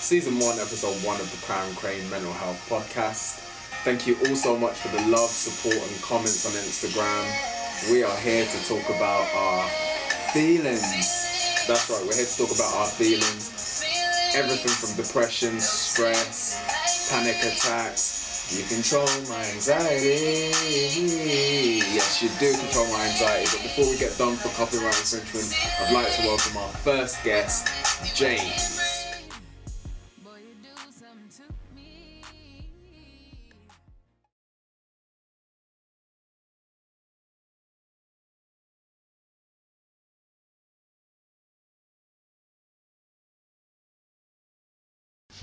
season one, episode one of the Crown Crane Mental Health Podcast. Thank you all so much for the love, support, and comments on Instagram. We are here to talk about our feelings. That's right, we're here to talk about our feelings. Everything from depression, stress, panic attacks. You control my anxiety. Yes, you do control my anxiety. But before we get done for copyright infringement, I'd like to welcome our first guest, James.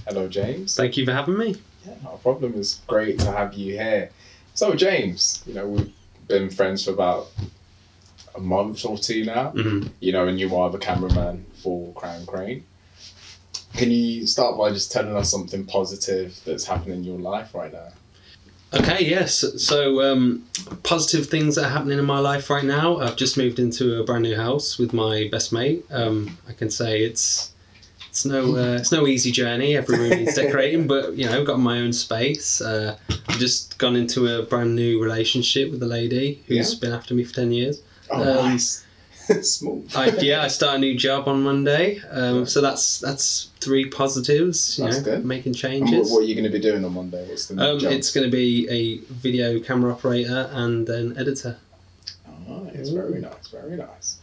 Hello, James. Thank you for having me. Yeah, not a problem. It's great to have you here. So, James, you know, we've been friends for about a month or two now, Mhm. you know, and you are the cameraman for Crown Crane. Can you start by just telling us something positive that's happening in your life right now? Okay, yes. So, um, positive things that are happening in my life right now. I've just moved into a brand new house with my best mate. Um, I can say it's it's no uh, it's no easy journey. Every room needs decorating, but you know, I've got my own space. Uh, I've just gone into a brand new relationship with a lady who's Yeah. been after me for ten years. Oh, Um, nice. Smooth. I, yeah, I start a new job on Monday. Um, so that's that's three positives. You That's know, good. making And what, changes. what are you going to be doing on Monday? What's the Um, it's going to be a video camera operator and an editor. Oh, it's very nice, very nice.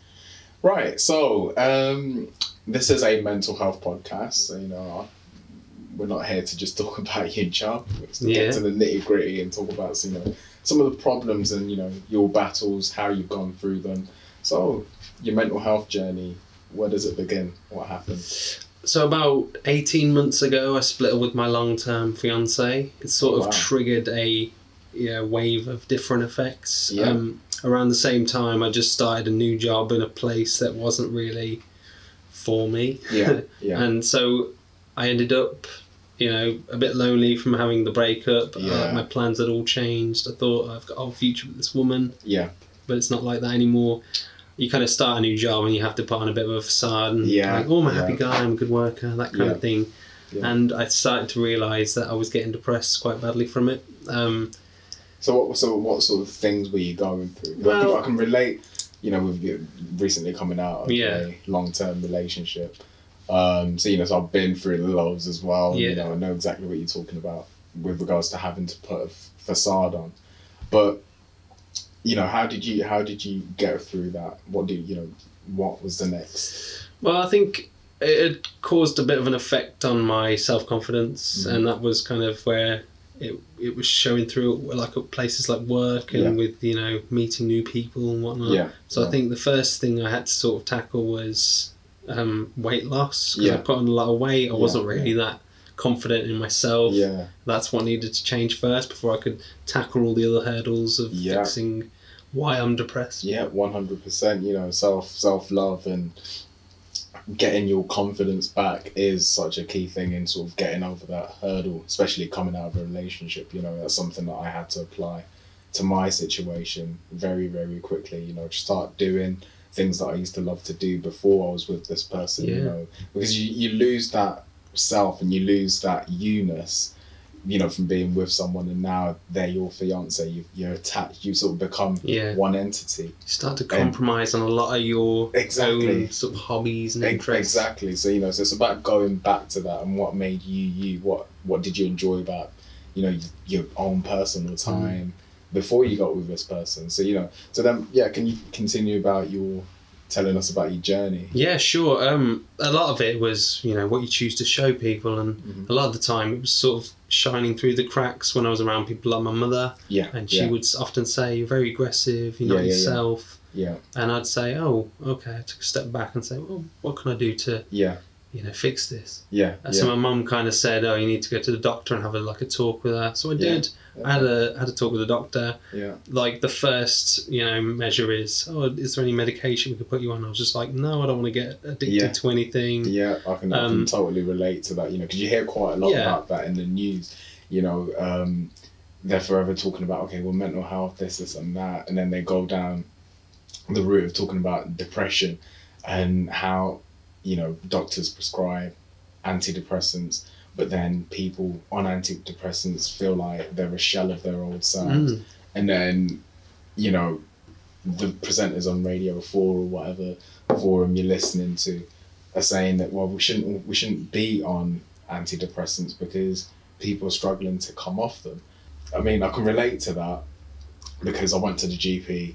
Right, so um, this is a mental health podcast, so you know we're not here to just talk about your job. We're to Yeah. get to the nitty gritty and talk about you know some of the problems and you know your battles, how you've gone through them. So your mental health journey, where does it begin? What happened? So about eighteen months ago, I split up with my long-term fiance. It sort of wow. triggered a yeah, wave of different effects. Yeah. Um, around the same time, I just started a new job in a place that wasn't really for me. Yeah, yeah, and so I ended up, you know, a bit lonely from having the breakup. Yeah. Uh, my plans had all changed. I thought I've got a whole future with this woman. yeah, but it's not like that anymore. You kind of start a new job and you have to put on a bit of a facade and Yeah, like, oh, I'm a happy yeah. guy, I'm a good worker, that kind Yeah, of thing. yeah. And I started to realise that I was getting depressed quite badly from it. Um, So what so what sort of things were you going through? I, Well- think I can relate, you know, with recently coming out of Yeah. a long term relationship. Um, so you know, so I've been through the lows as well. and, You Yeah. know, I know exactly what you're talking about with regards to having to put a f- facade on. But you know, how did you how did you get through that? What did you know? What was the next? well, I think it caused a bit of an effect on my self confidence, Mhm. and that was kind of where it, it was showing through like at places like work and Yeah. with you know meeting new people and whatnot. Yeah. So yeah. I think the first thing I had to sort of tackle was um, weight loss because Yeah. I put on a lot of weight. I wasn't really that confident in myself. Yeah. That's what needed to change first before I could tackle all the other hurdles of fixing why I'm depressed. Yeah, one hundred percent. You know, self self love and getting your confidence back is such a key thing in sort of getting over that hurdle, especially coming out of a relationship. You know, that's something that I had to apply to my situation very very quickly. You know, just start doing things that I used to love to do before I was with this person. You know, because you you lose that self and you lose that you-ness you know, from being with someone and now they're your fiance, you, you're attached, you sort of become Yeah. one entity. You start to compromise on a lot of your Exactly. own sort of hobbies and interests. Exactly. So you know, so it's about going back to that and what made you you. What what did you enjoy about you know your own personal Mm. time before you got with this person? So you know, so then yeah, can you continue about your telling us about your journey? Yeah, sure. Um, a lot of it was, you know, what you choose to show people, and Mhm. a lot of the time it was sort of shining through the cracks when I was around people like my mother, Yeah. and she yeah, would often say, "You're very aggressive. You're not yeah, yeah. yourself." yeah, And I'd say, "Oh, okay." I took a step back and say, "Well, what can I do to, yeah, you know, fix this?" yeah, Uh, So my mum kind of said, "Oh, you need to go to the doctor and have a like a talk with her." So I Yeah. did. I had a had a talk with the doctor. yeah, Like the first, you know, measure is, "Oh, is there any medication we could put you on?" I was just like, "No, I don't want to get addicted Yeah. to anything." yeah. I can, I can Um, totally relate to that. You know, because you hear quite a lot Yeah. about that in the news. You know, um, they're forever talking about okay, well, mental health, this, this, and that, and then they go down the route of talking about depression and how you know doctors prescribe antidepressants, but then people on antidepressants feel like they're a shell of their old selves, Mm. and then you know the presenters on Radio Four or whatever forum you're listening to are saying that well we shouldn't we shouldn't be on antidepressants because people are struggling to come off them. I mean I can relate to that because I went to the GP,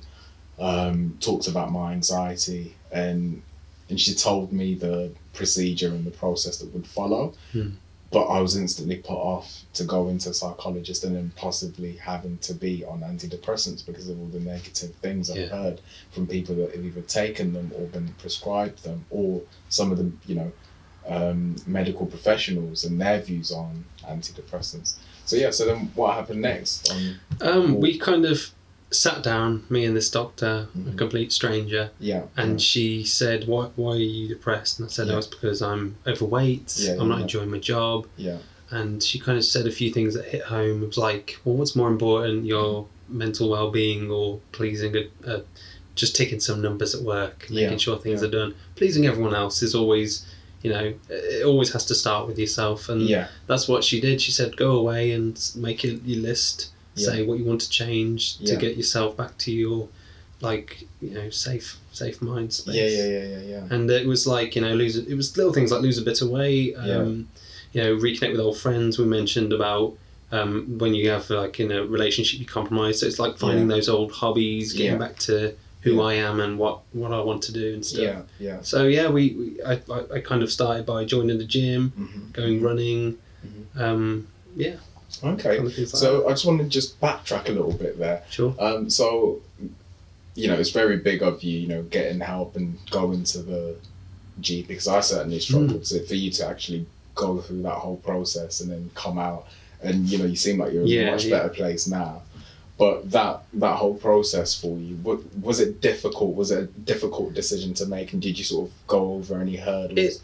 um, talked about my anxiety and and she told me the procedure and the process that would follow. Hmm. But I was instantly put off to go into a psychologist and then possibly having to be on antidepressants because of all the negative things I've heard from people that have either taken them or been prescribed them, or some of the you know, um, medical professionals and their views on antidepressants. So yeah, so then what happened next? Um, Um, we kind of sat down, me and this doctor, Mhm. a complete stranger, yeah, and she said, "Why, why are you depressed?" And I said, Yeah. "Oh, it's because I'm overweight. Yeah, I'm not yeah. enjoying my job." yeah, And she kind of said a few things that hit home. It was like, "Well, what's more important, your mental well-being or pleasing a, a just ticking some numbers at work, Yeah, making sure things yeah. are done. Pleasing everyone else is always." You know, it always has to start with yourself, and yeah, that's what she did. She said, "Go away and make your, your list. Say Yeah. what you want to change to Yeah. get yourself back to your, like you know, safe safe mind space." yeah, yeah, yeah, yeah, yeah. And it was like you know, lose. It was little things like lose a bit of weight. Um, You know, reconnect with old friends. We mentioned about. Um, when you have like in a relationship you compromise, so it's like finding those old hobbies, getting back to who. I am and what, what I want to do and stuff. Yeah, yeah. So yeah, we, we I, I, kind of started by joining the gym, hmm going running, Mhm. um, yeah, Okay. kind of things like So I just want to just backtrack a little bit there. Sure. Um, so, you know, it's very big of you, you know, getting help and going to the GP because I certainly struggled to, for you to actually go through that whole process and then come out and you know you seem like you're in Yeah, a much yeah. better place now. But that that whole process for you, what, was it difficult? Was it a difficult decision to make? And did you sort of go over any hurdles? It-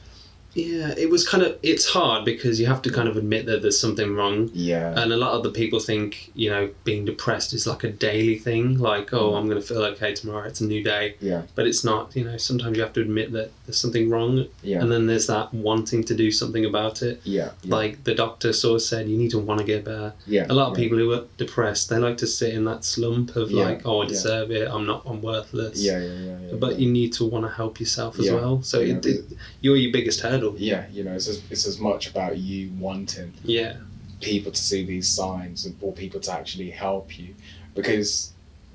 Yeah, it was kind of it's hard because you have to kind of admit that there's something wrong. yeah, And a lot of the people think, you know, being depressed is like a daily thing, like, oh, mm. I'm going to feel okay tomorrow, it's a new day. yeah, But it's not, you know, sometimes you have to admit that there's something wrong. yeah, And then there's that wanting to do something about it. yeah, yeah, Like the doctor sort of said, you need to want to get better. yeah. A lot of yeah. people who are depressed, they like to sit in that slump of Yeah, like, oh, I deserve it, I'm not, I'm worthless. Yeah, yeah, yeah. But you need to want to help yourself as well. So yeah, it, it, you're your biggest hurdle. Yeah, you know, it's as, it's as much about you wanting Yeah. people to see these signs and for people to actually help you, because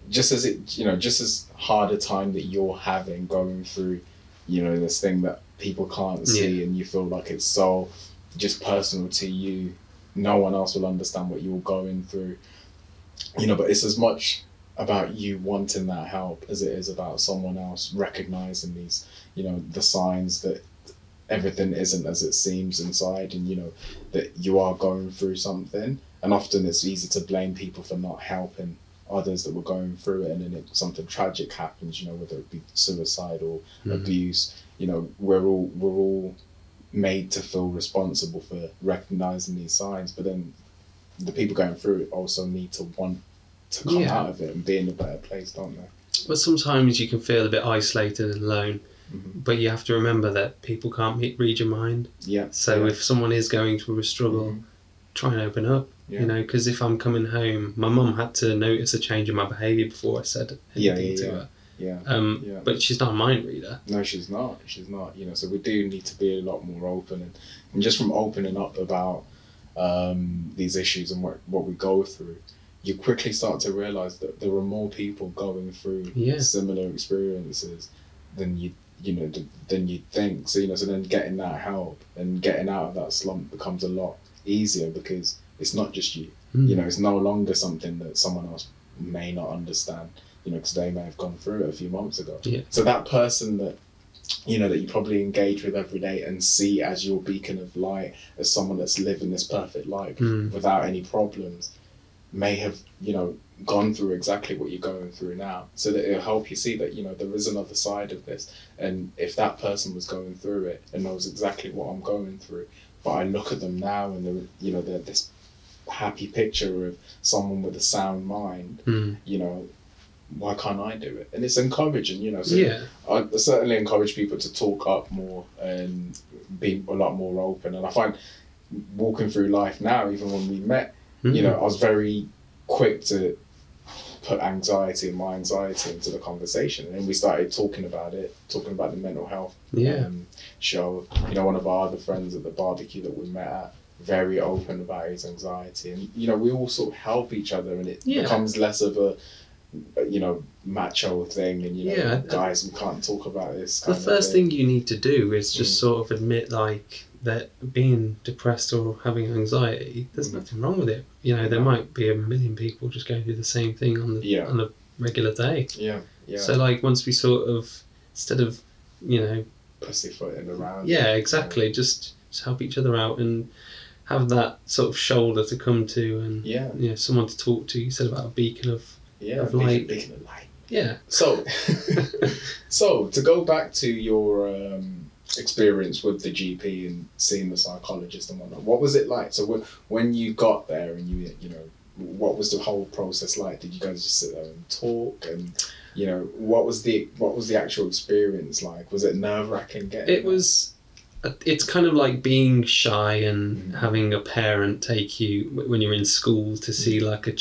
just as it, you know, just as hard a time that you're having going through, you know, this thing that people can't see and you feel like it's so just personal to you, no one else will understand what you're going through, you know. But it's as much about you wanting that help as it is about someone else recognizing these, you know, the signs that everything isn't as it seems inside and you know that you are going through something and often it's easy to blame people for not helping others that were going through it and then it, something tragic happens you know whether it be suicide or Mhm. abuse you know we're all we're all made to feel responsible for recognizing these signs but then the people going through it also need to want to come Yeah. out of it and be in a better place don't they But sometimes you can feel a bit isolated and alone. Mhm. But you have to remember that people can't read your mind. yeah So yeah. if someone is going through a struggle, Mhm. try and open up. Yeah. You know, because if I'm coming home, my mum had to notice a change in my behaviour before I said anything yeah, to her. yeah Um, Yeah. But she's not a mind reader. No, she's not. She's not. You know, so we do need to be a lot more open, and, and just from opening up about um, these issues and what what we go through, you quickly start to realize that there are more people going through Yeah. similar experiences than you you know th- than you think. So you know, so then getting that help and getting out of that slump becomes a lot easier because it's not just you. Mm. You know, it's no longer something that someone else may not understand. You know, because they may have gone through it a few months ago. Yeah. So that person that you know that you probably engage with every day and see as your beacon of light, as someone that's living this perfect life Mm. without any problems, may have you know gone through exactly what you're going through now. So that it'll help you see that you know there is another side of this, and if that person was going through it and knows exactly what I'm going through, but I look at them now and they're you know they're this happy picture of someone with a sound mind Mm. you know, why can't I do it? And it's encouraging, you know. So yeah, I certainly encourage people to talk up more and be a lot more open. And I find walking through life now, even when we met, you Mhm. know, I was very quick to put anxiety and my anxiety into the conversation. And then we started talking about it, talking about the mental health yeah, um, show. You know, one of our other friends at the barbecue that we met at, very open about his anxiety. And, you know, we all sort of help each other and it Yeah. becomes less of a, you know, macho thing and, you know, Yeah, guys, we can't talk about this. the first thing you need to do is just Mm. sort of admit like that being depressed or having anxiety there's Mm. nothing wrong with it you know there might be a million people just going through the same thing on the Yeah. on a regular day Yeah, yeah. so like once we sort of instead of you know pussyfooting around. yeah exactly just just help each other out and have that sort of shoulder to come to and Yeah, you know someone to talk to you said about a beacon of yeah. Of Beacon, light. beacon of light. yeah So, so to go back to your um, experience with the GP and seeing the psychologist and whatnot, what was it like? So when, you got there and you you know, what was the whole process like? Did you guys just sit there and talk and you know what was the what was the actual experience like? Was it nerve wracking? Getting it was it's kind of like being shy and Mhm. having a parent take you when you're in school to see like a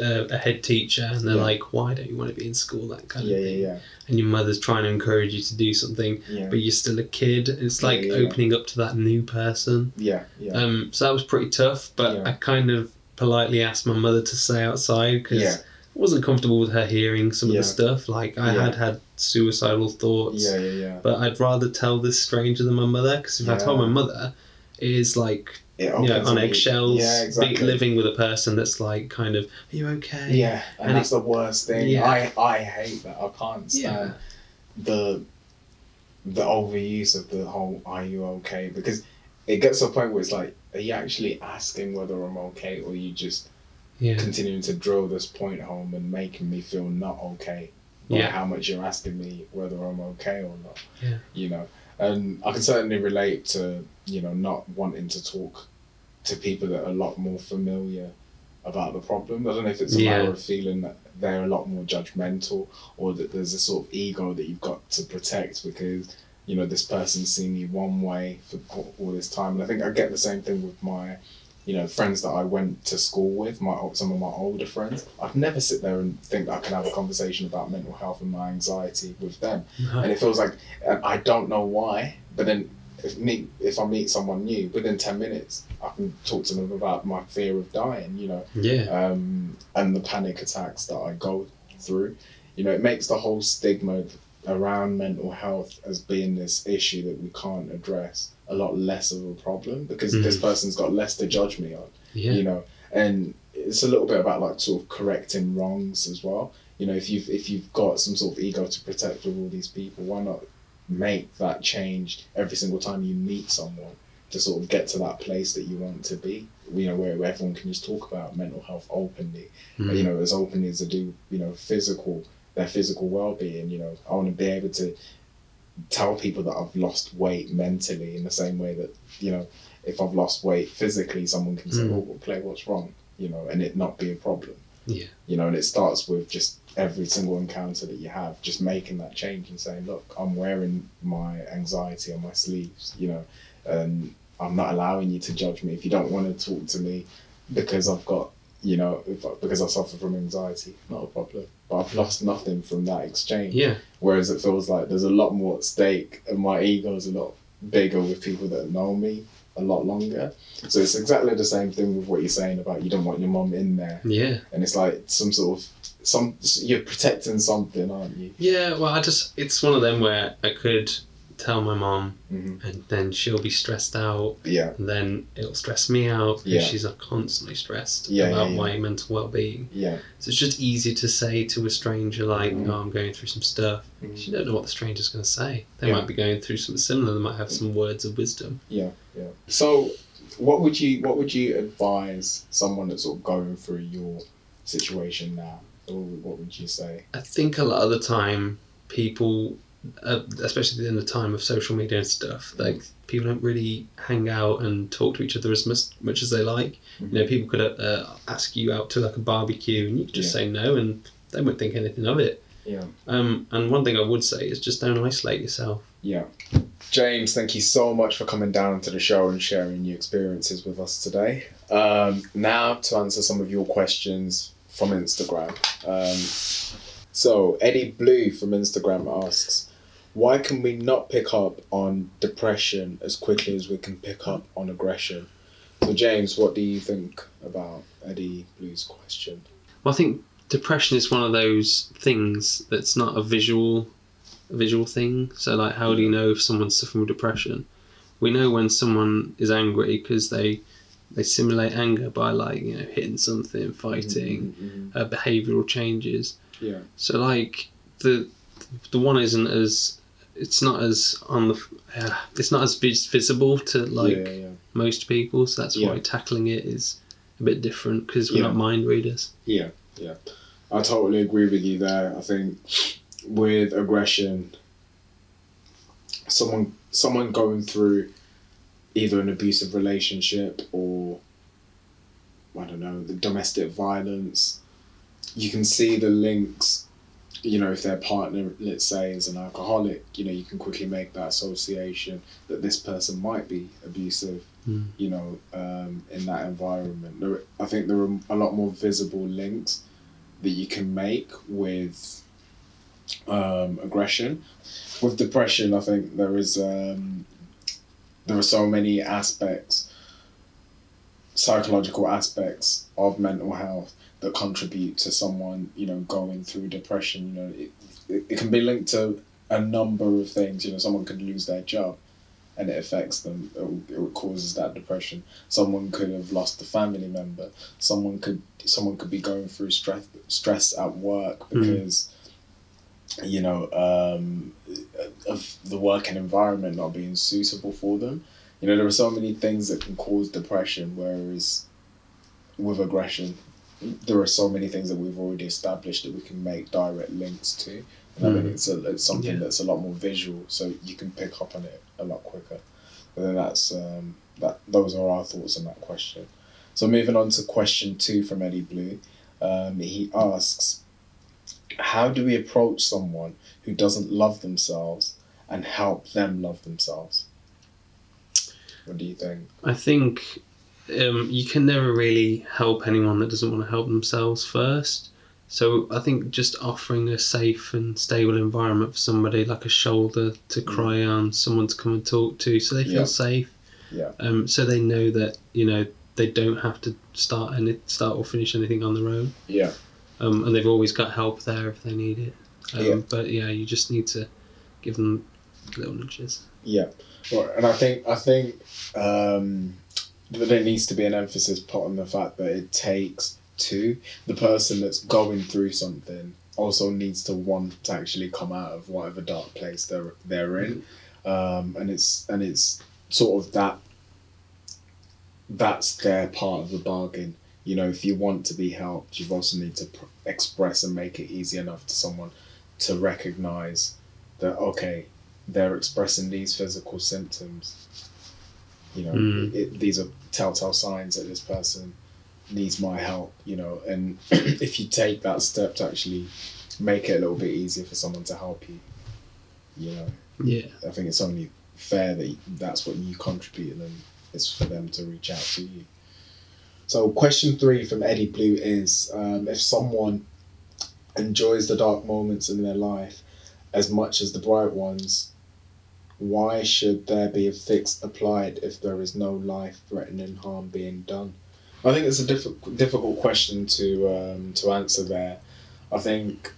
uh, a head teacher and they're Yeah. like why don't you want to be in school that kind yeah, of thing yeah, and your mother's trying to encourage you to do something yeah, but you're still a kid it's like yeah, yeah. opening up to that new person yeah, yeah, um so that was pretty tough but Yeah. i kind of politely asked my mother to stay outside because Yeah. I wasn't comfortable with her hearing some of the stuff like i Yeah. had had suicidal thoughts yeah, yeah, yeah. but I'd rather tell this stranger than my mother because if I told my mother, it is like you know on eggshells, Yeah, exactly. living with a person that's like kind of, are you okay? Yeah, and, And that's the worst thing. Yeah. I I hate that. I can't stand the the overuse of the whole "Are you okay?" because it gets to a point where it's like, are you actually asking whether I'm okay, or are you just yeah, continuing to drill this point home and making me feel not okay Yeah. how much you're asking me whether I'm okay or not. Yeah. You know, and I can certainly relate to you know not wanting to talk to people that are a lot more familiar about the problem. I don't know if it's a Yeah. matter of feeling that they're a lot more judgmental or that there's a sort of ego that you've got to protect because you know this person's seen you one way for all- this time. And I think I get the same thing with my you know, friends that I went to school with, my some of my older friends, I'd never sit there and think that I can have a conversation about mental health and my anxiety with them. And it feels like I don't know why, but then if meet if I meet someone new, within ten minutes I can talk to them about my fear of dying, you know, yeah, um, and the panic attacks that I go through. You know, it makes the whole stigma around mental health as being this issue that we can't address a lot less of a problem because this Mhm. person's got less to judge me on yeah, you know? And it's a little bit about like sort of correcting wrongs as well. You know if you've if you've got some sort of ego to protect with all these people why not make that change every single time you meet someone to sort of get to that place that you want to be you know where, where everyone can just talk about mental health openly Mm. you know as openly as they do you know physical their physical well-being you know i want to be able to tell people that i've lost weight mentally in the same way that you know if i've lost weight physically someone can say Mm. oh well, play what's wrong you know and it not be a problem Yeah. you know and it starts with just every single encounter that you have just making that change and saying look i'm wearing my anxiety on my sleeves you know and i'm not allowing you to judge me. If you don't want to talk to me because i've got you know if, because i suffer from anxiety not a problem. But i've lost nothing from that exchange. Yeah, Whereas it feels like there's a lot more at stake, and my ego's a lot bigger with people that know me a lot longer. So it's exactly the same thing with what you're saying about you don't want your mom in there, yeah, and it's like some sort of some you're protecting something, aren't you? yeah. Well, I just it's one of them where I could tell my mom, Mm-hmm. and then she'll be stressed out, Yeah, and then it'll stress me out because Yeah. she's constantly stressed Yeah, about yeah, my mental well-being. yeah, So it's just easy to say to a stranger like, Mhm. "Oh, I'm going through some stuff." Mhm. You don't know what the stranger's going to say. They might be going through something similar. They might have some words of wisdom. yeah, yeah. So, what would you what would you advise someone that's sort of going through your situation now? Or what would you say? I think a lot of the time, people, uh, especially in the time of social media and stuff, like people don't really hang out and talk to each other as much, much as they like. You know, people could uh, ask you out to like a barbecue, and you could just Yeah. say no, and they won't think anything of it. Yeah. Um, and one thing I would say is just don't isolate yourself. Yeah. James, thank you so much for coming down to the show and sharing your experiences with us today. Um, now to answer some of your questions from Instagram. Um, so Eddie Blue from Instagram asks, why can we not pick up on depression as quickly as we can pick up on aggression? So James, what do you think about Eddie Blue's question? Well, I think depression is one of those things that's not a visual, a visual thing. So, like, how do you know if someone's suffering with depression? We know when someone is angry because they they simulate anger by like you know hitting something, fighting, Mhm, uh, behavioural changes. Yeah. So, like the the one isn't as it's not as on the uh, it's not as vis- visible to like yeah, yeah. most people. So that's Yeah. why tackling it is a bit different because we're not mind readers. Yeah, yeah. I totally agree with you there. I think with aggression, someone someone going through either an abusive relationship or I don't know, the domestic violence, you can see the links. You know, if their partner, let's say, is an alcoholic, you know, you can quickly make that association that this person might be abusive Mm. you know, um, in that environment. There, I think there are a lot more visible links that you can make with um, aggression. With depression, I think there is um, there are so many aspects, psychological aspects of mental health that contribute to someone, you know, going through depression. You know, it, it, it can be linked to a number of things. You know, someone could lose their job and it affects them. It, it causes that depression. Someone could have lost a family member. Someone could someone could be going through stress stress at work because you know um, of the working environment not being suitable for them. You know there are so many things that can cause depression. Whereas with aggression, there are so many things that we've already established that we can make direct links to. And I think Mm. it's, a, it's something Yeah. that's a lot more visual, so you can pick up on it a lot quicker. But then that's um, that. Those are our thoughts on that question. So moving on to question two from Eddie Blue, um, he asks, "How do we approach someone who doesn't love themselves and help them love themselves?" What do you think? I think um, you can never really help anyone that doesn't want to help themselves first. So I think just offering a safe and stable environment for somebody, like a shoulder to cry on, someone to come and talk to, so they feel Yeah. safe. Yeah. Um, so they know that you know they don't have to start any start or finish anything on their own. Yeah. Um, and they've always got help there if they need it. Um, Yeah. But yeah, you just need to give them little nudges. Yeah, well, and I think I think um, there needs to be an emphasis put on the fact that it takes two. The person that's going through something also needs to want to actually come out of whatever dark place they're they're in, um, and it's and it's sort of that. That's their part of the bargain. You know, if you want to be helped, you've also need to pr- express and make it easy enough to someone to recognize that okay, they're expressing these physical symptoms. You know, Mm. it, these are telltale signs that this person needs my help. You know, and if you take that step to actually make it a little bit easier for someone to help you, you know, Yeah. I think it's only fair that that's what you contribute, and then it's for them to reach out to you. So, question three from Eddie Blue is: um, If someone enjoys the dark moments in their life as much as the bright ones, why should there be a fix applied if there is no life-threatening harm being done? I think it's a difficult difficult question to um, to answer there. I think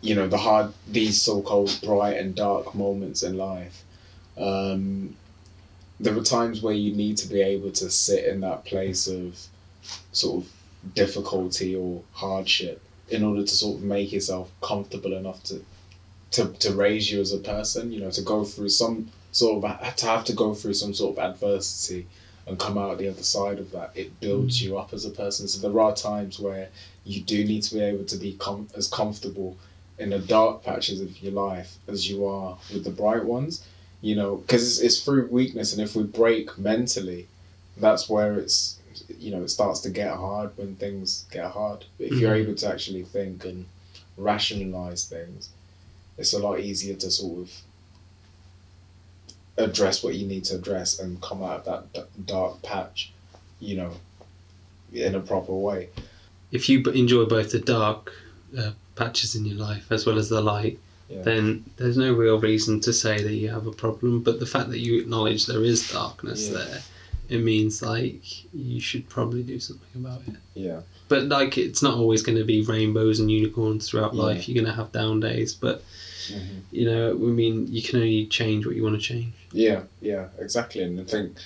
you know the hard these so-called bright and dark moments in life um, there are times where you need to be able to sit in that place of sort of difficulty or hardship in order to sort of make yourself comfortable enough to to, to raise you as a person you know to go through some sort of to have to go through some sort of adversity and come out the other side of that it builds you up as a person. So there are times where you do need to be able to be com- as comfortable in the dark patches of your life as you are with the bright ones you know because it's, it's through weakness and if we break mentally that's where it's you know it starts to get hard when things get hard. But if you're Mhm. able to actually think and rationalize things, it's a lot easier to sort of address what you need to address and come out of that d- dark patch, you know, in a proper way. If you b- enjoy both the dark uh, patches in your life as well as the light, Yeah. then there's no real reason to say that you have a problem. But the fact that you acknowledge there is darkness Yeah. there, it means like you should probably do something about it. Yeah. But like, it's not always going to be rainbows and unicorns throughout Yeah. life. You're going to have down days, but Mhm. you know, I mean, you can only change what you want to change. Yeah, yeah, exactly. And I think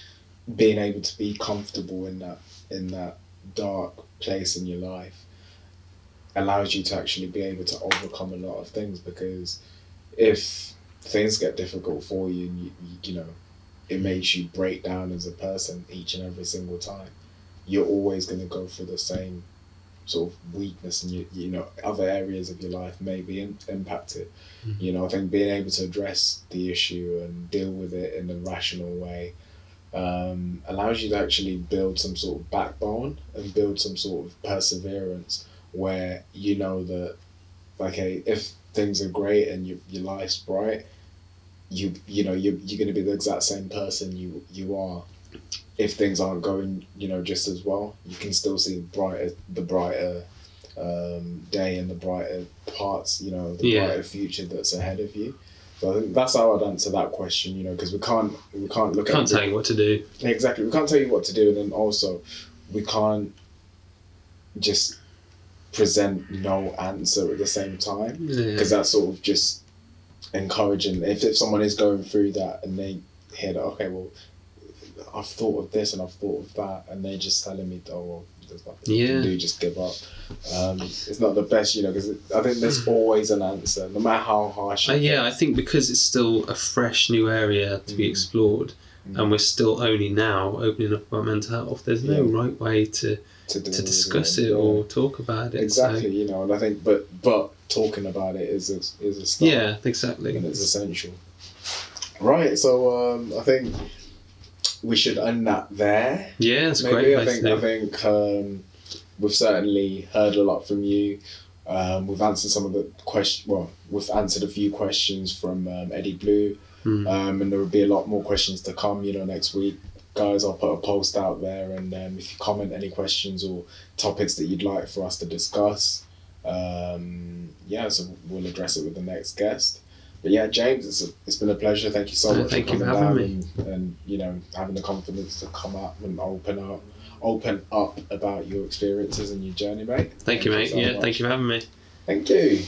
being able to be comfortable in that in that dark place in your life allows you to actually be able to overcome a lot of things because if things get difficult for you and you, you, you know it makes you break down as a person each and every single time you're always going to go through the same sort of weakness and you, you know other areas of your life may be in, impacted Mhm. you know i think being able to address the issue and deal with it in a rational way um, allows you to actually build some sort of backbone and build some sort of perseverance where you know that okay if things are great and you, your life's bright you you know you you're going to be the exact same person you you are if things aren't going you know just as well you can still see brighter the brighter um, day and the brighter parts you know the Yeah. brighter future that's ahead of you so I think that's how I'd answer that question you know because we can't we can't look Can't at tell you what to do. Exactly. We can't tell you what to do, and then also we can't just present no answer at the same time Yeah. because that's sort of just encouraging. If, if someone is going through that and they hear that, okay, well, I've thought of this and I've thought of that, and they're just telling me, oh, well, there's nothing you can do, just give up. Um, it's not the best, you know, because I think there's always an answer, no matter how harsh. Uh, it yeah, I think because it's still a fresh new area to be Mm. explored, Mm. and we're still only now opening up about mental health. There's no Yeah. right way to, to, to discuss yeah. it or talk about it. so- exactly you know and i think but but talking about it is a, is a start yeah, exactly. and it's essential right so um i think we should end that there Yeah, it's maybe great. i think i think um we've certainly heard a lot from you um, we've answered some of the question. Well, we've answered a few questions from um, Eddie Blue, Mm. um, and there will be a lot more questions to come. You know, next week, guys. I'll put a post out there, and um, if you comment any questions or topics that you'd like for us to discuss, um, yeah, so we'll address it with the next guest. But yeah, James, it's, a, it's been a pleasure. Thank you so Uh, much thank for you for coming down and, and you know having the confidence to come up and open up, open up about your experiences and your journey, mate. Thank you, mate. so yeah, much. thank you for having me. Thank you.